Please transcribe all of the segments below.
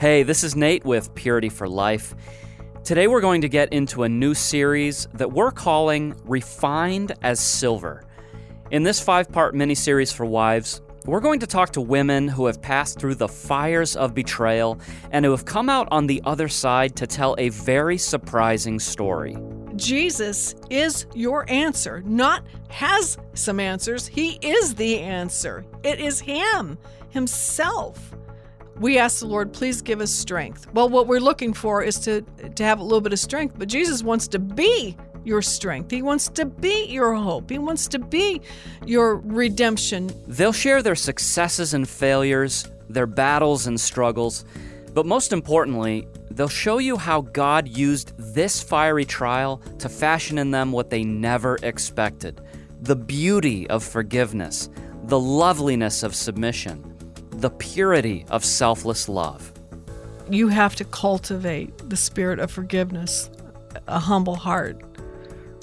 Hey, this is Nate with Purity for Life. Today we're going to get into a new series that we're calling Refined as Silver. In this five part mini-series for wives, we're going to talk to women who have passed through the fires of betrayal and who have come out on the other side to tell a very surprising story. Jesus is your answer, not has some answers. He is the answer. It is Him, Himself. We ask the Lord, please give us strength. Well, what we're looking for is to, to have a little bit of strength, but Jesus wants to be your strength. He wants to be your hope. He wants to be your redemption. They'll share their successes and failures, their battles and struggles, but most importantly, they'll show you how God used this fiery trial to fashion in them what they never expected the beauty of forgiveness, the loveliness of submission, the purity of selfless love. You have to cultivate the spirit of forgiveness, a humble heart,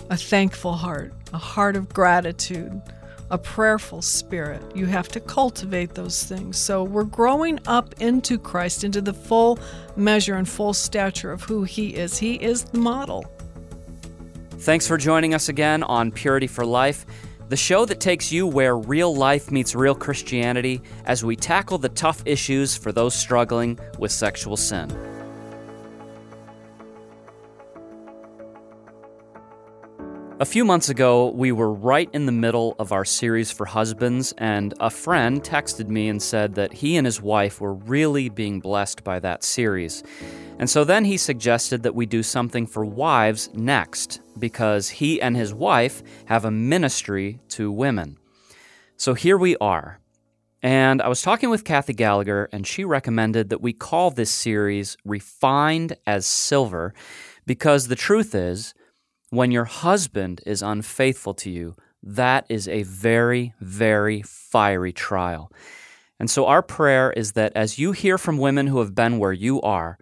a thankful heart, a heart of gratitude, a prayerful spirit. You have to cultivate those things. So we're growing up into Christ, into the full measure and full stature of who He is. He is the model. Thanks for joining us again on Purity for Life, the show that takes you where real life meets real Christianity as we tackle the tough issues for those struggling with sexual sin. A few months ago, we were right in the middle of our series for husbands, and a friend texted me and said that he and his wife were really being blessed by that series. And so then he suggested that we do something for wives next, because he and his wife have a ministry to women. So here we are. And I was talking with Kathy Gallagher, and she recommended that we call this series Refined as Silver, because the truth is, when your husband is unfaithful to you, that is a very, very fiery trial. And so, our prayer is that as you hear from women who have been where you are,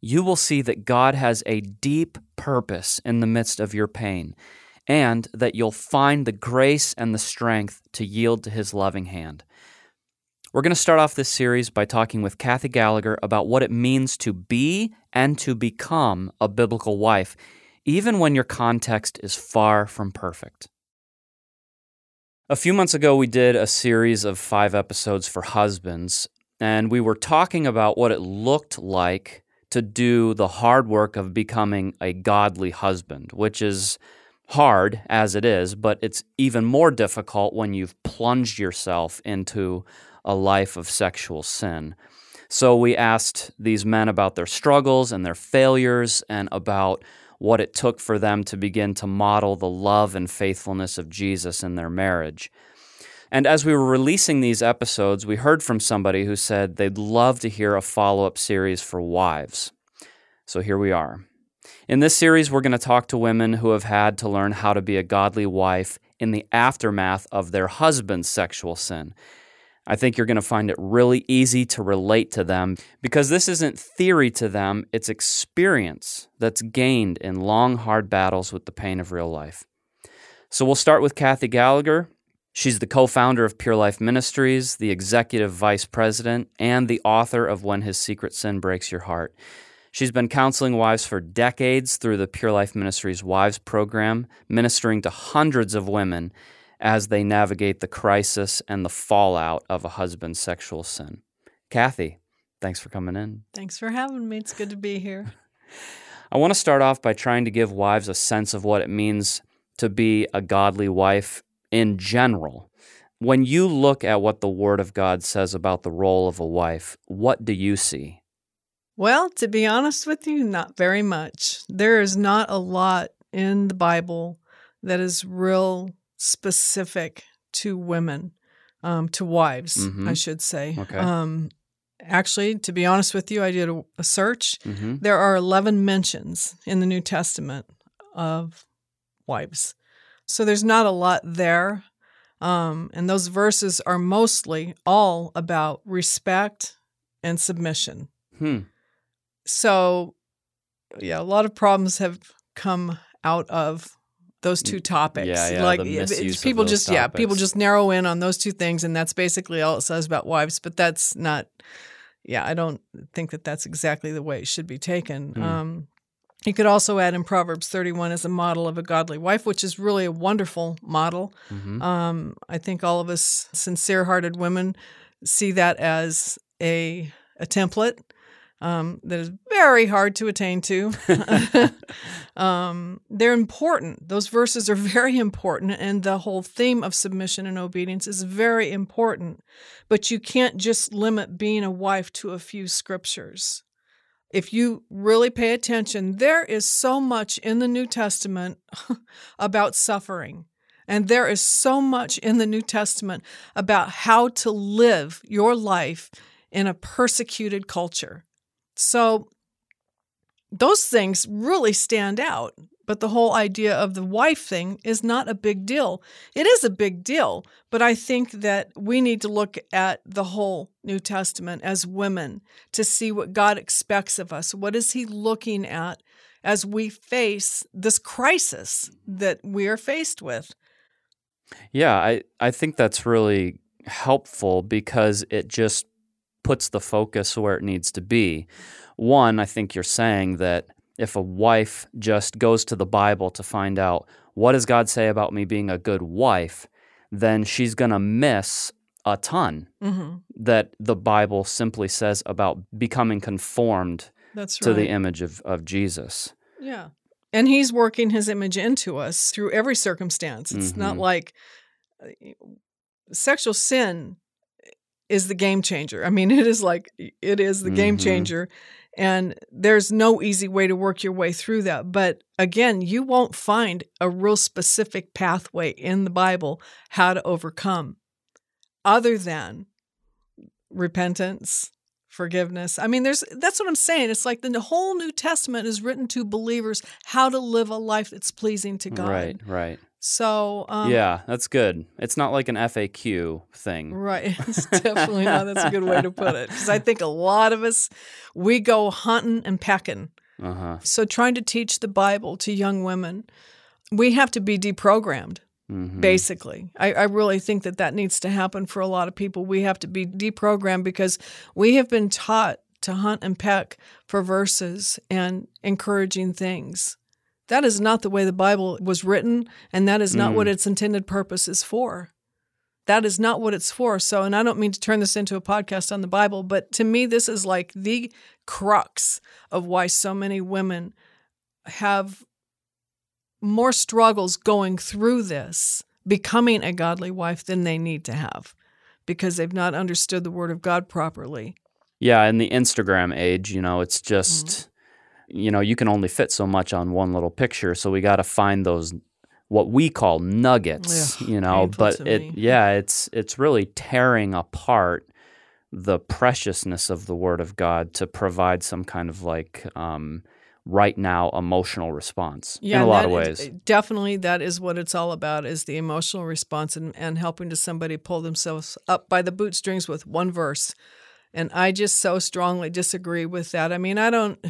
you will see that God has a deep purpose in the midst of your pain, and that you'll find the grace and the strength to yield to His loving hand. We're going to start off this series by talking with Kathy Gallagher about what it means to be and to become a biblical wife even when your context is far from perfect. A few months ago, we did a series of five episodes for husbands, and we were talking about what it looked like to do the hard work of becoming a godly husband, which is hard as it is, but it's even more difficult when you've plunged yourself into a life of sexual sin. So we asked these men about their struggles and their failures and about what it took for them to begin to model the love and faithfulness of Jesus in their marriage. And as we were releasing these episodes, we heard from somebody who said they'd love to hear a follow up series for wives. So here we are. In this series, we're going to talk to women who have had to learn how to be a godly wife in the aftermath of their husband's sexual sin. I think you're going to find it really easy to relate to them because this isn't theory to them, it's experience that's gained in long, hard battles with the pain of real life. So we'll start with Kathy Gallagher. She's the co founder of Pure Life Ministries, the executive vice president, and the author of When His Secret Sin Breaks Your Heart. She's been counseling wives for decades through the Pure Life Ministries Wives program, ministering to hundreds of women as they navigate the crisis and the fallout of a husband's sexual sin. Kathy, thanks for coming in. Thanks for having me. It's good to be here. I want to start off by trying to give wives a sense of what it means to be a godly wife in general. When you look at what the Word of God says about the role of a wife, what do you see? Well, to be honest with you, not very much. There is not a lot in the Bible that is real specific to women, um, to wives, mm-hmm. I should say. Okay. Um, actually, to be honest with you, I did a, a search. Mm-hmm. There are 11 mentions in the New Testament of wives. So there's not a lot there. Um, and those verses are mostly all about respect and submission. Hmm. So, yeah, a lot of problems have come out of those two topics. Yeah, yeah, like people just topics. yeah, people just narrow in on those two things and that's basically all it says about wives, but that's not yeah, I don't think that that's exactly the way it should be taken. Mm. Um, you could also add in Proverbs 31 as a model of a godly wife, which is really a wonderful model. hmm Um, I think all of us sincere hearted women see that as a, a template um, that is very hard to attain to. um, they're important. Those verses are very important, and the whole theme of submission and obedience is very important. But you can't just limit being a wife to a few scriptures. If you really pay attention, there is so much in the New Testament about suffering. And there is so much in the New Testament about how to live your life in a persecuted culture. So those things really stand out. But the whole idea of the wife thing is not a big deal. It is a big deal, but I think that we need to look at the whole New Testament as women to see what God expects of us. What is He looking at as we face this crisis that we are faced with? Yeah, I, I think that's really helpful because it just puts the focus where it needs to be. One, I think you're saying that if a wife just goes to the Bible to find out what does God say about me being a good wife, then she's going to miss a ton Mm-hmm. that the Bible simply says about becoming conformed That's to the image of, of Jesus. Yeah. And he's working his image into us through every circumstance. It's not Mhm. like uh, sexual sin is the game changer. I mean, it is like it is the game Mhm. changer. And there's no easy way to work your way through that. But again, you won't find a real specific pathway in the Bible how to overcome other than repentance, forgiveness. I mean, there's that's what I'm saying. It's like the whole New Testament is written to believers how to live a life that's pleasing to God. Right, right. So, um, yeah, that's good. It's not like an FAQ thing. Right. It's definitely not. That's a good way to put it. Because I think a lot of us, we go hunting and pecking. Uh huh. So, trying to teach the Bible to young women, we have to be deprogrammed, hmm basically. I, I really think that that needs to happen for a lot of people. We have to be deprogrammed because we have been taught to hunt and peck for verses and encouraging things. That is not the way the Bible was written, and that is not Mm. what its intended purpose is for. That is not what it's for. So, and I don't mean to turn this into a podcast on the Bible, but to me, this is like the crux of why so many women have more struggles going through this, becoming a godly wife than they need to have because they've not understood the word of God properly. Yeah, in the Instagram age, you know, it's just, Mm-hmm. You know, you can only fit so much on one little picture. So we got to find those, what we call nuggets, Ugh, you know. But it, me. yeah, it's it's really tearing apart the preciousness of the Word of God to provide some kind of like um, right now emotional response in a lot of that is- ways. definitely, that is what it's all about: is the emotional response and, and helping to somebody pull themselves up by the bootstrings with one verse. And I just so strongly disagree with that. I mean, I don't.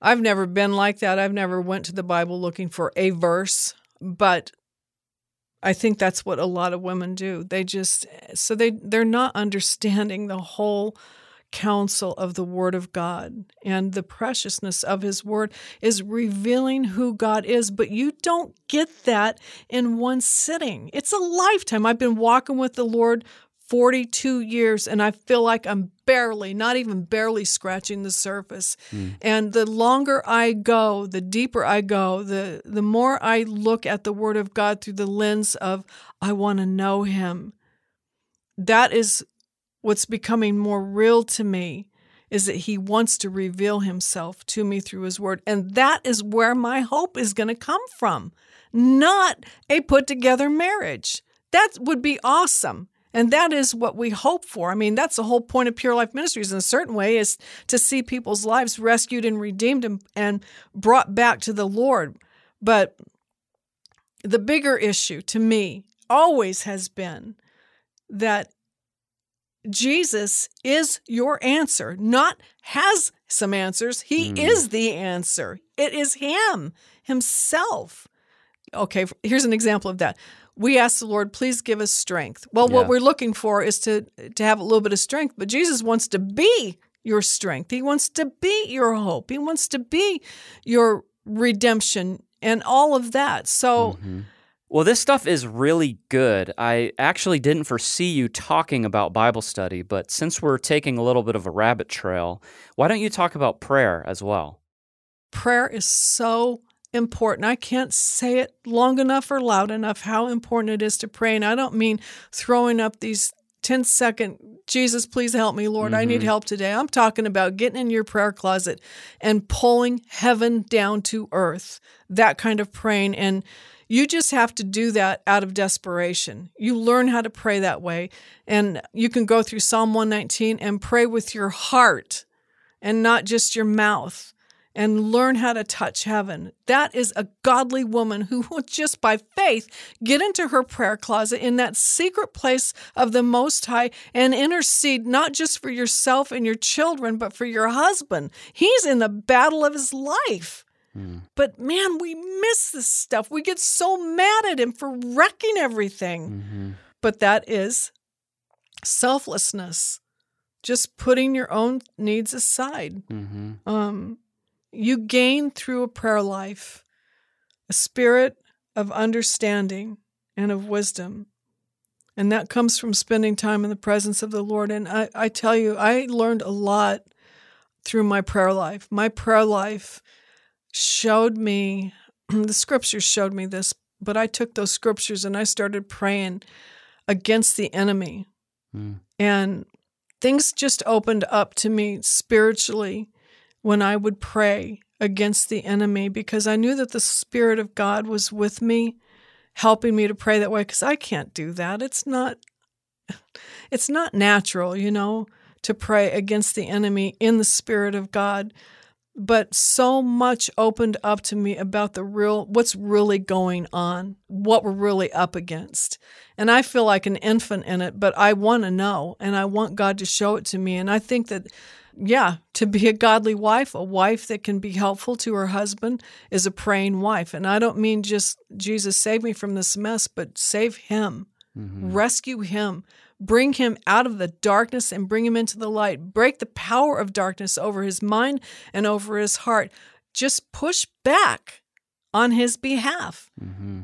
I've never been like that. I've never went to the Bible looking for a verse, but I think that's what a lot of women do. They just so they they're not understanding the whole counsel of the word of God and the preciousness of his word is revealing who God is, but you don't get that in one sitting. It's a lifetime. I've been walking with the Lord 42 years and I feel like I'm barely, not even barely scratching the surface. Mm. And the longer I go, the deeper I go, the the more I look at the word of God through the lens of I want to know him. That is what's becoming more real to me is that he wants to reveal himself to me through his word. And that is where my hope is going to come from, not a put together marriage. That would be awesome. And that is what we hope for. I mean, that's the whole point of Pure Life Ministries in a certain way is to see people's lives rescued and redeemed and, and brought back to the Lord. But the bigger issue to me always has been that Jesus is your answer, not has some answers. He Mm. is the answer. It is Him Himself. Okay, here's an example of that. We ask the Lord, please give us strength. Well, Yeah. what we're looking for is to to have a little bit of strength, but Jesus wants to be your strength. He wants to be your hope. He wants to be your redemption and all of that. So mm-hmm. Well, this stuff is really good. I actually didn't foresee you talking about Bible study, but since we're taking a little bit of a rabbit trail, why don't you talk about prayer as well? prayer is so important. I can't say it long enough or loud enough how important it is to pray. And I don't mean throwing up these 10 second, Jesus, please help me, Lord, I need mm-hmm. help today. I'm talking about getting in your prayer closet and pulling heaven down to earth, that kind of praying. And you just have to do that out of desperation. You learn how to pray that way. And you can go through Psalm 119 and pray with your heart and not just your mouth and learn how to touch heaven. That is a godly woman who will just by faith get into her prayer closet in that secret place of the Most High and intercede not just for yourself and your children, but for your husband. He's in the battle of his life. But man, we miss this stuff. We get so mad at him for wrecking everything. But that is selflessness, just putting your own needs aside Mm-hmm. um, you gain through a prayer life a spirit of understanding and of wisdom. And that comes from spending time in the presence of the Lord. And I, I tell you, I learned a lot through my prayer life. My prayer life showed me, the scriptures showed me this, but I took those scriptures and I started praying against the enemy. Mm. And things just opened up to me spiritually when I would pray against the enemy because I knew that the Spirit of God was with me, helping me to pray that way because I can't do that. It's not it's not natural, you know, to pray against the enemy in the Spirit of God. But so much opened up to me about the real what's really going on, what we're really up against. And I feel like an infant in it, but I want to know and I want God to show it to me. And I think that yeah, to be a godly wife, a wife that can be helpful to her husband is a praying wife. And I don't mean just Jesus save me from this mess, but save him, mm-hmm. rescue him, bring him out of the darkness and bring him into the light. Break the power of darkness over his mind and over his heart. Just push back on his behalf. Mm-hmm.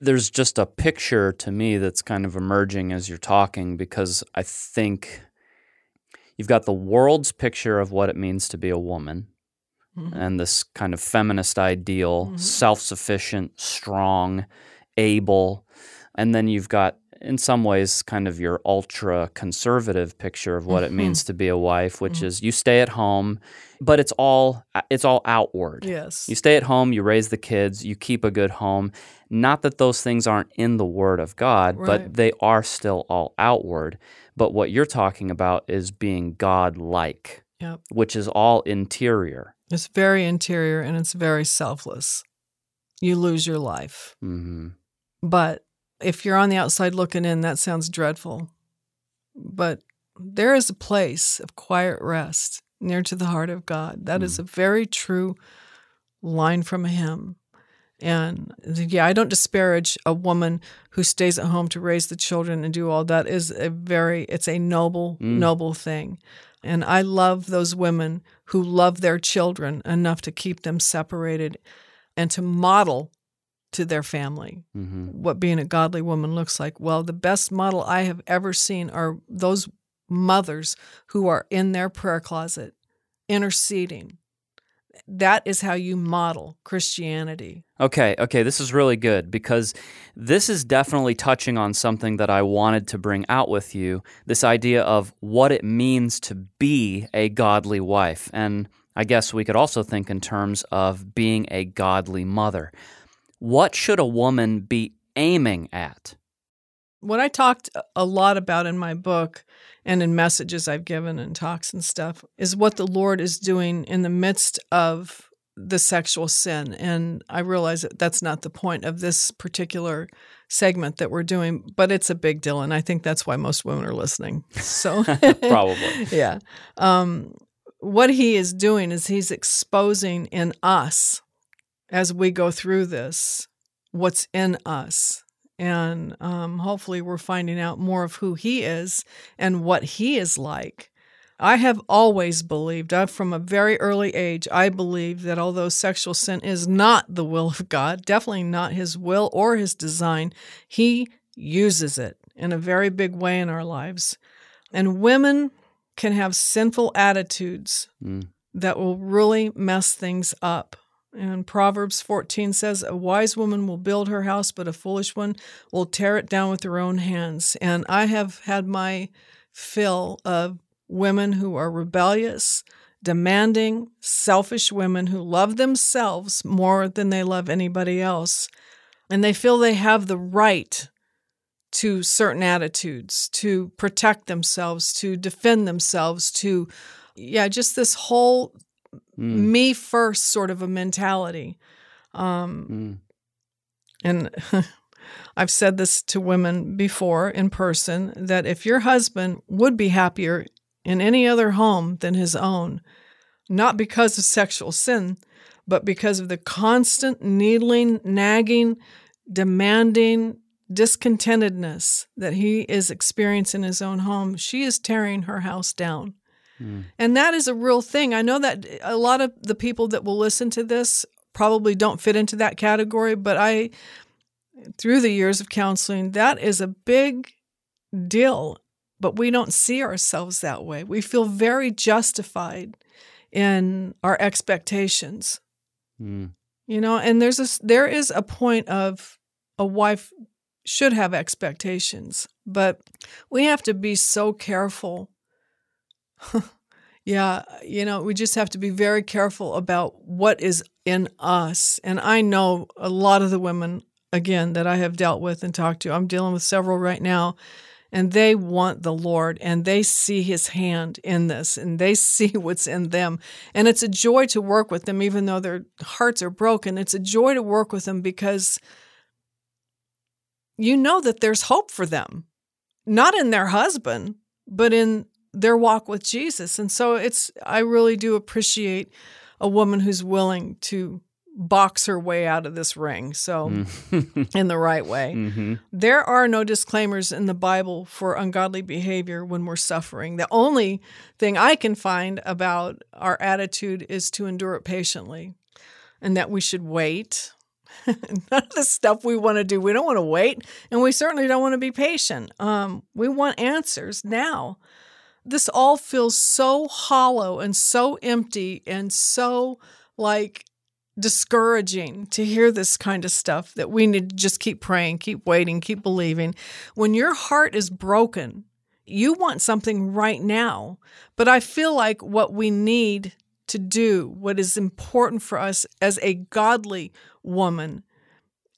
There's just a picture to me that's kind of emerging as you're talking because I think you've got the world's picture of what it means to be a woman mm-hmm. and this kind of feminist ideal, mm-hmm. self sufficient, strong, able. And then you've got, in some ways, kind of your ultra conservative picture of what it mm-hmm. means to be a wife, which is you stay at home, but it's all it's all outward. Yes. You stay at home, you raise the kids, you keep a good home. Not that those things aren't in the Word of God, Right. but they are still all outward. But what you're talking about is being God like, Yep. which is all interior. It's very interior and it's very selfless. You lose your life. hmm But if you're on the outside looking in, that sounds dreadful. But there is a place of quiet rest near to the heart of God. That is a very true line from a hymn. And yeah, I don't disparage a woman who stays at home to raise the children and do all that is a very it's a noble noble thing. And I love those women who love their children enough to keep them separated and to model to their family hmm what being a godly woman looks like. Well, the best model I have ever seen are those mothers who are in their prayer closet interceding. That is how you model Christianity. Okay, okay, this is really good because this is definitely touching on something that I wanted to bring out with you this idea of what it means to be a godly wife. And I guess we could also think in terms of being a godly mother. What should a woman be aiming at? What I talked a lot about in my book and in messages I've given and talks and stuff is what the Lord is doing in the midst of the sexual sin. And I realize that that's not the point of this particular segment that we're doing, but it's a big deal. And I think that's why most women are listening. So, Probably. yeah. Um, what he is doing is he's exposing in us as we go through this what's in us And um, hopefully, we're finding out more of who he is and what he is like. I have always believed, I, from a very early age, I believe that although sexual sin is not the will of God, definitely not his will or his design, he uses it in a very big way in our lives. And women can have sinful attitudes mm. that will really mess things up. And Proverbs 14 says, A wise woman will build her house, but a foolish one will tear it down with her own hands. And I have had my fill of women who are rebellious, demanding, selfish women who love themselves more than they love anybody else. And they feel they have the right to certain attitudes, to protect themselves, to defend themselves, to, yeah, just this whole mm. me first sort of a mentality. Um, mm. And I've said this to women before in person that if your husband would be happier in any other home than his own, not because of sexual sin, but because of the constant needling, nagging, demanding discontentedness that he is experiencing in his own home, she is tearing her house down. Mm. And that is a real thing. I know that a lot of the people that will listen to this probably don't fit into that category, but I, through the years of counseling, that is a big deal but we don't see ourselves that way. We feel very justified in our expectations. Mm. You know, and there's a there is a point of a wife should have expectations, but we have to be so careful. yeah, you know, we just have to be very careful about what is in us. And I know a lot of the women again that I have dealt with and talked to. I'm dealing with several right now and they want the Lord and they see his hand in this and they see what's in them. And it's a joy to work with them, even though their hearts are broken. It's a joy to work with them because you know that there's hope for them, not in their husband, but in their walk with Jesus. And so it's, I really do appreciate a woman who's willing to box her way out of this ring. So, mm. in the right way. Mm-hmm. There are no disclaimers in the Bible for ungodly behavior when we're suffering. The only thing I can find about our attitude is to endure it patiently and that we should wait. None of the stuff we want to do, we don't want to wait, and we certainly don't want to be patient. Um, we want answers now. This all feels so hollow and so empty and so like discouraging to hear this kind of stuff that we need to just keep praying, keep waiting, keep believing. When your heart is broken, you want something right now. But I feel like what we need to do, what is important for us as a godly woman,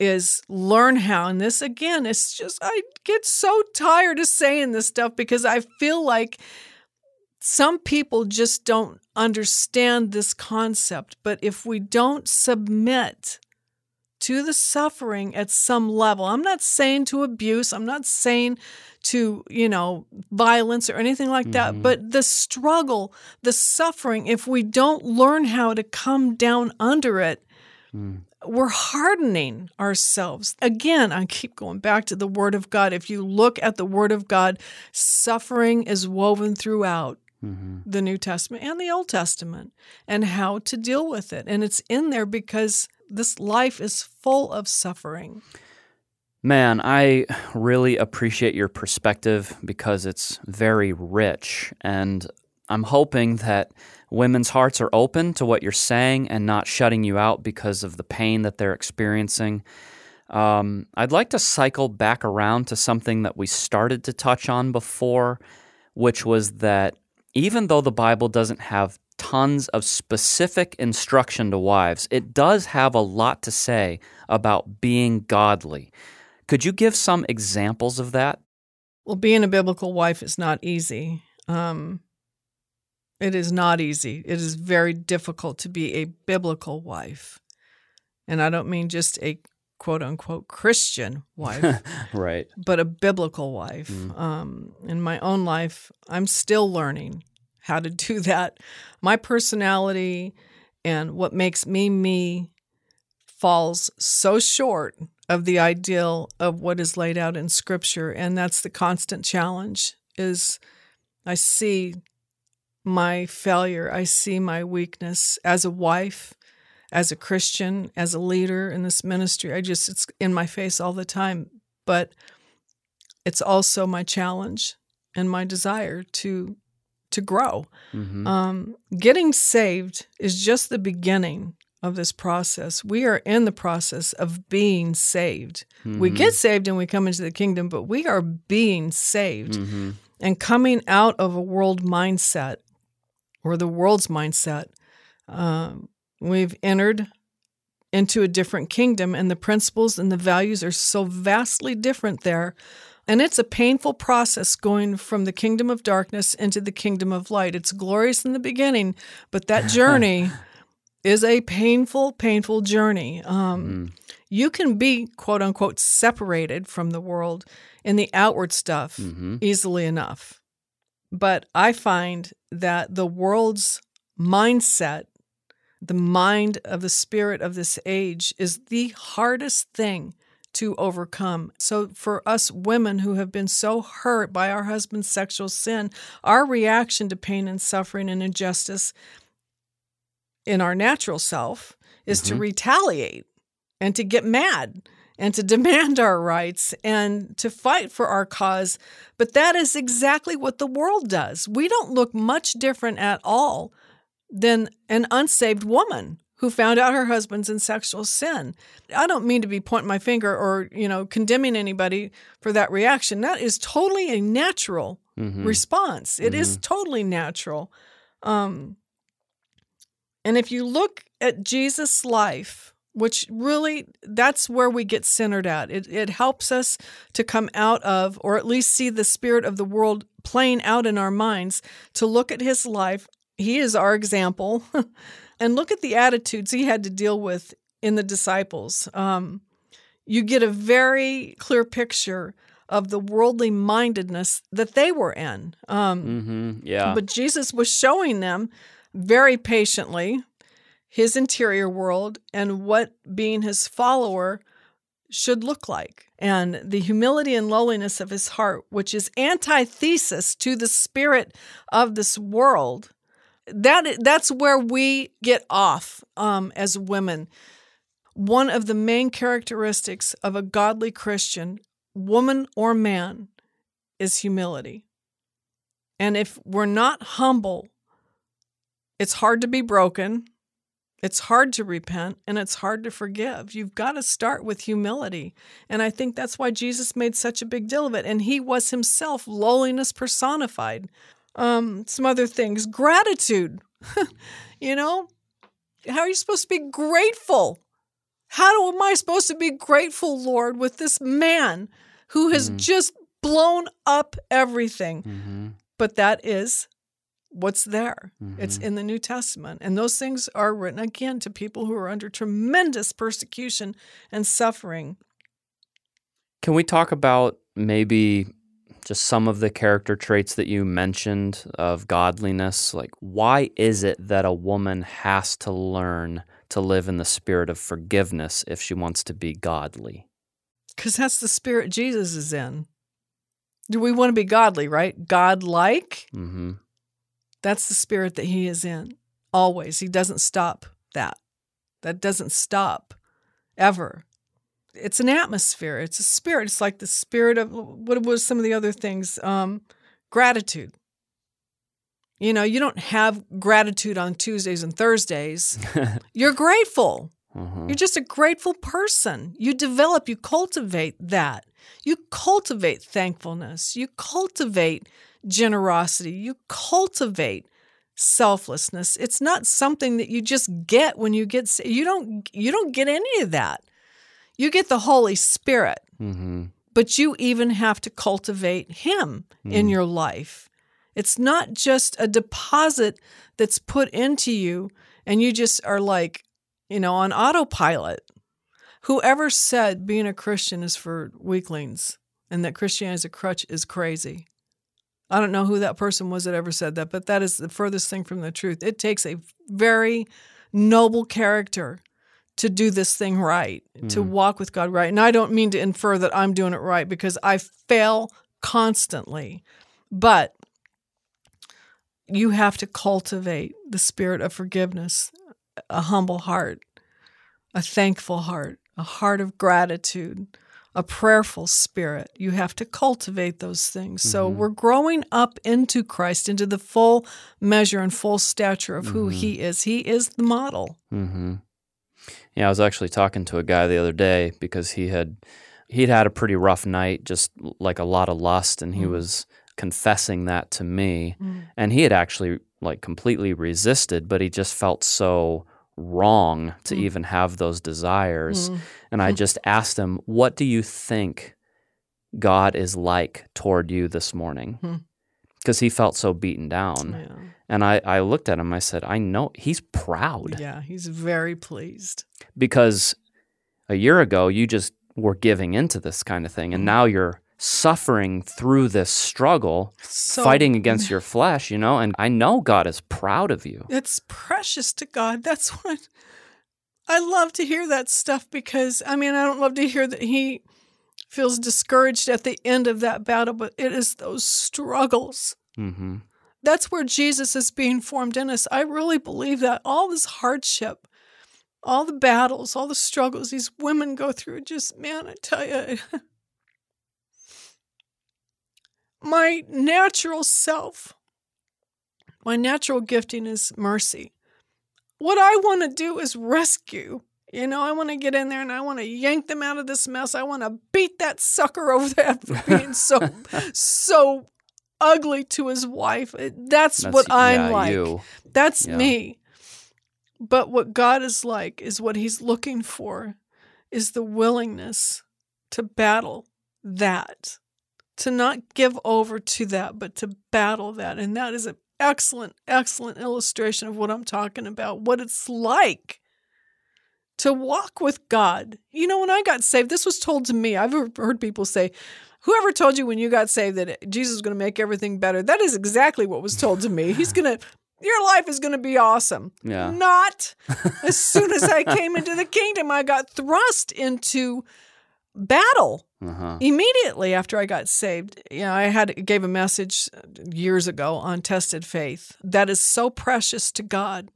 is learn how. And this again, it's just, I get so tired of saying this stuff because I feel like some people just don't understand this concept. But if we don't submit to the suffering at some level, I'm not saying to abuse, I'm not saying to, you know, violence or anything like that, mm-hmm. but the struggle, the suffering, if we don't learn how to come down under it, mm. We're hardening ourselves. Again, I keep going back to the Word of God. If you look at the Word of God, suffering is woven throughout mm-hmm. the New Testament and the Old Testament and how to deal with it. And it's in there because this life is full of suffering. Man, I really appreciate your perspective because it's very rich. And I'm hoping that women's hearts are open to what you're saying and not shutting you out because of the pain that they're experiencing. Um, I'd like to cycle back around to something that we started to touch on before, which was that even though the Bible doesn't have tons of specific instruction to wives, it does have a lot to say about being godly. Could you give some examples of that? Well, being a biblical wife is not easy. Um, it is not easy. It is very difficult to be a biblical wife. And I don't mean just a quote unquote Christian wife, right? But a biblical wife. Mm. Um, in my own life, I'm still learning how to do that. My personality and what makes me me falls so short of the ideal of what is laid out in scripture and that's the constant challenge is I see my failure, I see my weakness as a wife, as a Christian, as a leader in this ministry. I just it's in my face all the time, but it's also my challenge and my desire to to grow. Mm-hmm. Um, getting saved is just the beginning of this process. We are in the process of being saved. Mm-hmm. We get saved and we come into the kingdom, but we are being saved mm-hmm. and coming out of a world mindset or the world's mindset. Um, we've entered into a different kingdom, and the principles and the values are so vastly different there. And it's a painful process going from the kingdom of darkness into the kingdom of light. It's glorious in the beginning, but that journey is a painful, painful journey. Um, mm. You can be, quote unquote, separated from the world in the outward stuff mm-hmm. easily enough. But I find that the world's mindset, the mind of the spirit of this age, is the hardest thing to overcome. So, for us women who have been so hurt by our husband's sexual sin, our reaction to pain and suffering and injustice in our natural self is mm-hmm. to retaliate and to get mad and to demand our rights and to fight for our cause. But that is exactly what the world does. We don't look much different at all than an unsaved woman who found out her husband's in sexual sin. I don't mean to be pointing my finger or, you know, condemning anybody for that reaction. That is totally a natural mm-hmm. response. It mm-hmm. is totally natural. Um, and if you look at Jesus' life, which really that's where we get centered at. It, it helps us to come out of, or at least see the spirit of the world playing out in our minds, to look at his life. He is our example. and look at the attitudes he had to deal with in the disciples. Um, you get a very clear picture of the worldly mindedness that they were in. Um, mm-hmm. Yeah. But Jesus was showing them very patiently his interior world and what being his follower should look like. And the humility and lowliness of his heart, which is antithesis to the spirit of this world, that that's where we get off um, as women. One of the main characteristics of a godly Christian, woman or man, is humility. And if we're not humble it's hard to be broken. It's hard to repent and it's hard to forgive. You've got to start with humility. And I think that's why Jesus made such a big deal of it. And he was himself lowliness personified. Um, some other things gratitude. you know, how are you supposed to be grateful? How am I supposed to be grateful, Lord, with this man who has mm-hmm. just blown up everything? Mm-hmm. But that is what's there. Mm-hmm. It's in the New Testament. And those things are written again to people who are under tremendous persecution and suffering. Can we talk about maybe just some of the character traits that you mentioned of godliness? Like, why is it that a woman has to learn to live in the spirit of forgiveness if she wants to be godly? Because that's the spirit Jesus is in. Do we want to be godly, right? God like? Mm-hmm. That's the spirit that he is in always. He doesn't stop that. That doesn't stop ever. It's an atmosphere. It's a spirit. It's like the spirit of what was some of the other things? Um, gratitude. You know, you don't have gratitude on Tuesdays and Thursdays. You're grateful. Uh-huh. You're just a grateful person. You develop, you cultivate that. You cultivate thankfulness. You cultivate generosity. You cultivate selflessness. It's not something that you just get when you get you don't you don't get any of that. You get the Holy Spirit. Mm-hmm. But you even have to cultivate him mm. in your life. It's not just a deposit that's put into you and you just are like, you know, on autopilot. Whoever said being a Christian is for weaklings and that Christianity is a crutch is crazy. I don't know who that person was that ever said that, but that is the furthest thing from the truth. It takes a very noble character to do this thing right, to Mm. walk with God right. And I don't mean to infer that I'm doing it right because I fail constantly. But you have to cultivate the spirit of forgiveness, a humble heart, a thankful heart, a heart of gratitude, a prayerful spirit. You have to cultivate those things. So Mhm. we're growing up into Christ, into the full measure and full stature of who Mhm. He is. He is the model. Mm-hmm. Yeah, I was actually talking to a guy the other day because he had he'd had a pretty rough night, just like a lot of lust, and he Mm. was confessing that to me. And he had actually like completely resisted, but he just felt so wrong to Mm. even have those desires. Mm. And I Mm. just asked him, "What do you think God is like toward you this morning?" Hmm. Because he felt so beaten down. Yeah. And I, I looked at him. I said, "I know he's proud." Yeah, he's very pleased. because a year ago you just were giving into this kind of thing and Mhm. now you're suffering through this struggle So fighting against your flesh you know and i know god is proud of you It's precious to God. That's what I love to hear that stuff because I mean, I don't love to hear that he feels discouraged at the end of that battle, but it is those struggles. hmm That's where Jesus is being formed in us. I really believe that all this hardship, all the battles, all the struggles these women go through, just man, I tell you, my natural self, my natural gifting is mercy. What I want to do is rescue. You know, I want to get in there and I want to yank them out of this mess. I want to beat that sucker over the head for being so, so ugly to his wife. That's, That's- what I'm yeah, like. you. That's Yeah. me. But what God is like is what he's looking for is the willingness to battle that. To not give over to that, but to battle that. And that is an excellent, excellent illustration of what I'm talking about, what it's like to walk with God. You know, when I got saved, this was told to me. I've heard people say, Whoever told you when you got saved that Jesus is going to make everything better? That is exactly what was told to me. He's going to, your life is going to be awesome. Yeah. Not. As soon as I came into the kingdom, I got thrust into battle Uh-huh. immediately after I got saved. You know, I had gave a message years ago on tested faith that is so precious to God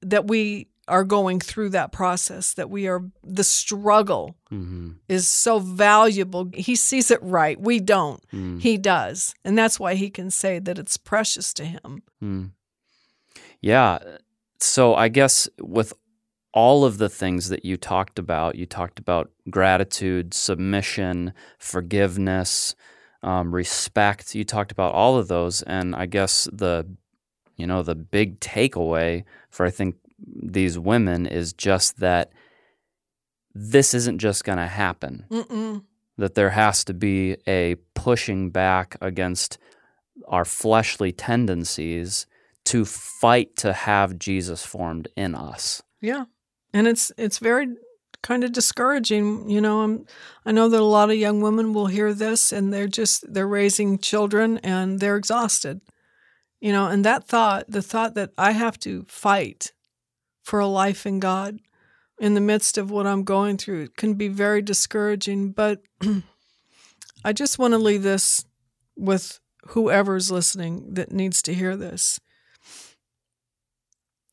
that we are going through that process that we are the struggle hmm is so valuable. He sees it right. We don't. Mm. He does. And that's why he can say that it's precious to him. Mm. Yeah. So I guess with all of the things that you talked about, you talked about gratitude, submission, forgiveness, um, respect. You talked about all of those, and I guess the, you know, the big takeaway for I think these women is just that this isn't just going to happen Mm-mm. that there has to be a pushing back against our fleshly tendencies to fight to have Jesus formed in us. Yeah. And it's it's very kind of discouraging, you know. I'm, I know that a lot of young women will hear this and they're just they're raising children and they're exhausted. You know, and that thought, the thought that I have to fight for a life in God in the midst of what I'm going through can be very discouraging, but I just want to leave this with whoever's listening that needs to hear this.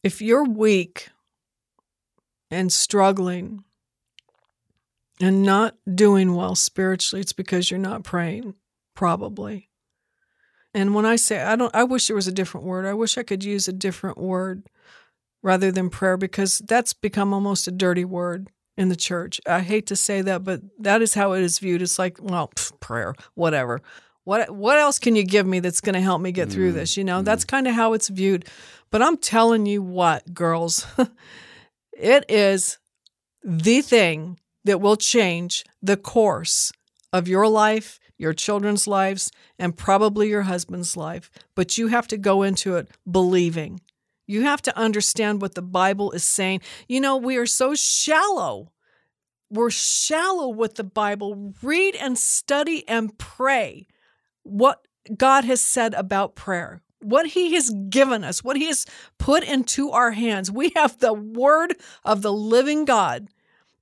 If you're weak and struggling and not doing well spiritually, it's because you're not praying, probably. And when I say I don't I wish there was a different word. I wish I could use a different word rather than prayer because that's become almost a dirty word in the church. I hate to say that, but that is how it is viewed. It's like, well, pff, prayer, whatever. What what else can you give me that's going to help me get through Mm, this? You know, mm. that's kind of how it's viewed. But I'm telling you what, girls, it is the thing that will change the course of your life, your children's lives, and probably your husband's life. But you have to go into it believing. You have to understand what the Bible is saying. You know, we are so shallow. We're shallow with the Bible. Read and study and pray what God has said about prayer. What he has given us, what he has put into our hands. We have the word of the living God,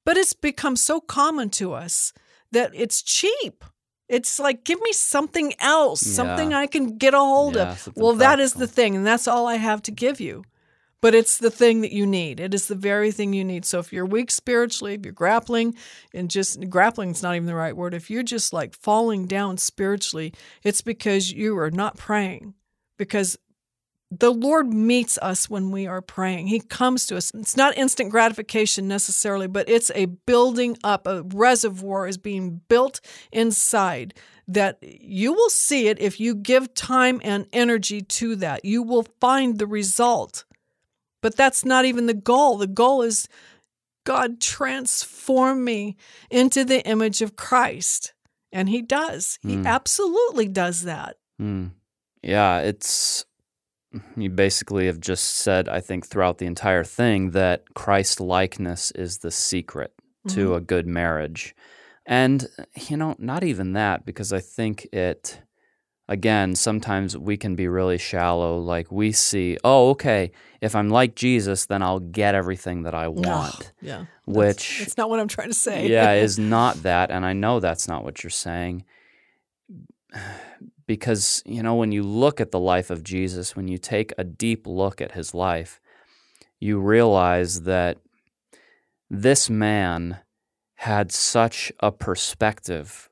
but it's become so common to us that it's cheap. It's like, give me something else, Yeah. something I can get a hold Yeah, of. Well, that is the thing, and that's all I have to give you. But it's the thing that you need. It is the very thing you need. So if you're weak spiritually, if you're grappling, and just grappling is not even the right word, if you're just like falling down spiritually, it's because you are not praying. Because the Lord meets us when we are praying. He comes to us. It's not instant gratification necessarily, but it's a building up. A reservoir is being built inside that you will see it if you give time and energy to that. You will find the result. But that's not even the goal. The goal is God transform me into the image of Christ. And he does. He Hmm. absolutely does that. Hmm. Yeah, it's you basically have just said, I think, throughout the entire thing that Christ likeness is the secret to mm-hmm. a good marriage. And, uh, you know, not even that, because I think it, again, sometimes we can be really shallow. Like we see, oh, okay, if I'm like Jesus, then I'll get everything that I want. Yeah. Which- That's not what I'm trying to say. yeah, is not that. And I know that's not what you're saying. Because, you know, when you look at the life of Jesus, when you take a deep look at his life, you realize that this man had such a perspective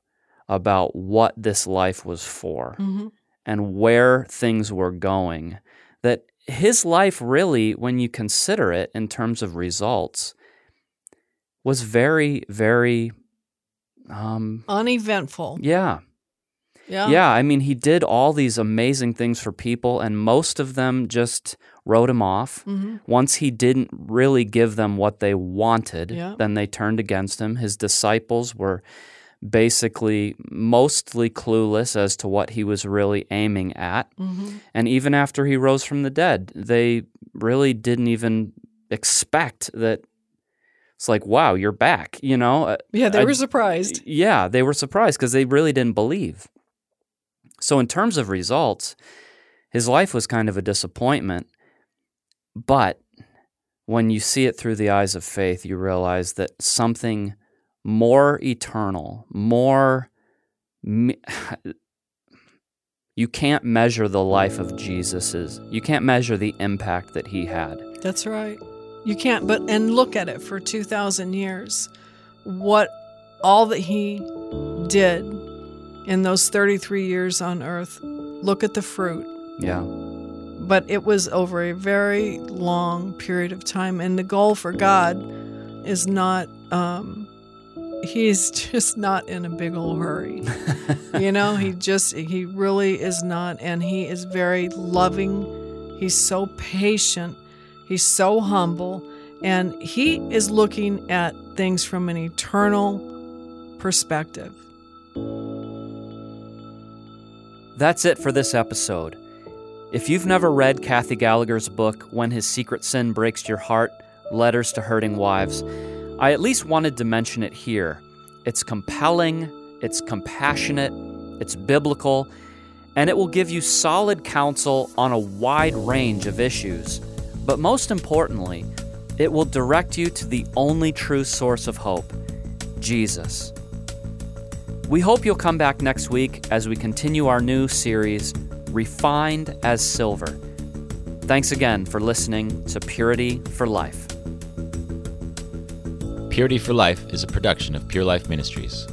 about what this life was for Mhm. and where things were going that his life really when you consider it in terms of results was very very um Uneventful. yeah Yeah. yeah i mean he did all these amazing things for people and most of them just wrote him off Mhm. once he didn't really give them what they wanted Yeah. then they turned against him his disciples were basically mostly clueless as to what he was really aiming at Mhm. and even after he rose from the dead, they really didn't even expect that. It's like, wow, you're back, you know? Uh, Yeah, they I- were surprised. Yeah, they were surprised because they really didn't believe. So, in terms of results, his life was kind of a disappointment. But when you see it through the eyes of faith, you realize that something more eternal, more. me- You can't measure the life of Jesus's. You can't measure the impact that he had. That's right. You can't but and look at it for 2000 years. What all that he did in those 33 years on earth. Look at the fruit. Yeah. But it was over a very long period of time and the goal for God is not um he's just not in a big old hurry. you know, he just he really is not and he is very loving. He's so patient. He's so humble and he is looking at things from an eternal perspective. That's it for this episode. If you've never read Kathy Gallagher's book, When His Secret Sin Breaks Your Heart Letters to Hurting Wives, I at least wanted to mention it here. It's compelling, it's compassionate, it's biblical, and it will give you solid counsel on a wide range of issues. But most importantly, it will direct you to the only true source of hope Jesus. We hope you'll come back next week as we continue our new series, Refined as Silver. Thanks again for listening to Purity for Life. Purity for Life is a production of Pure Life Ministries.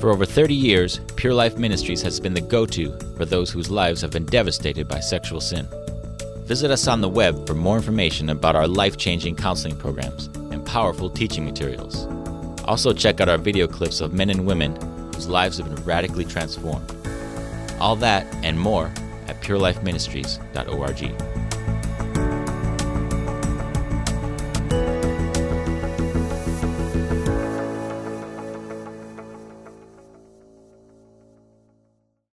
For over 30 years, Pure Life Ministries has been the go to for those whose lives have been devastated by sexual sin. Visit us on the web for more information about our life changing counseling programs and powerful teaching materials. Also, check out our video clips of men and women whose lives have been radically transformed. All that and more at purelifeministries.org.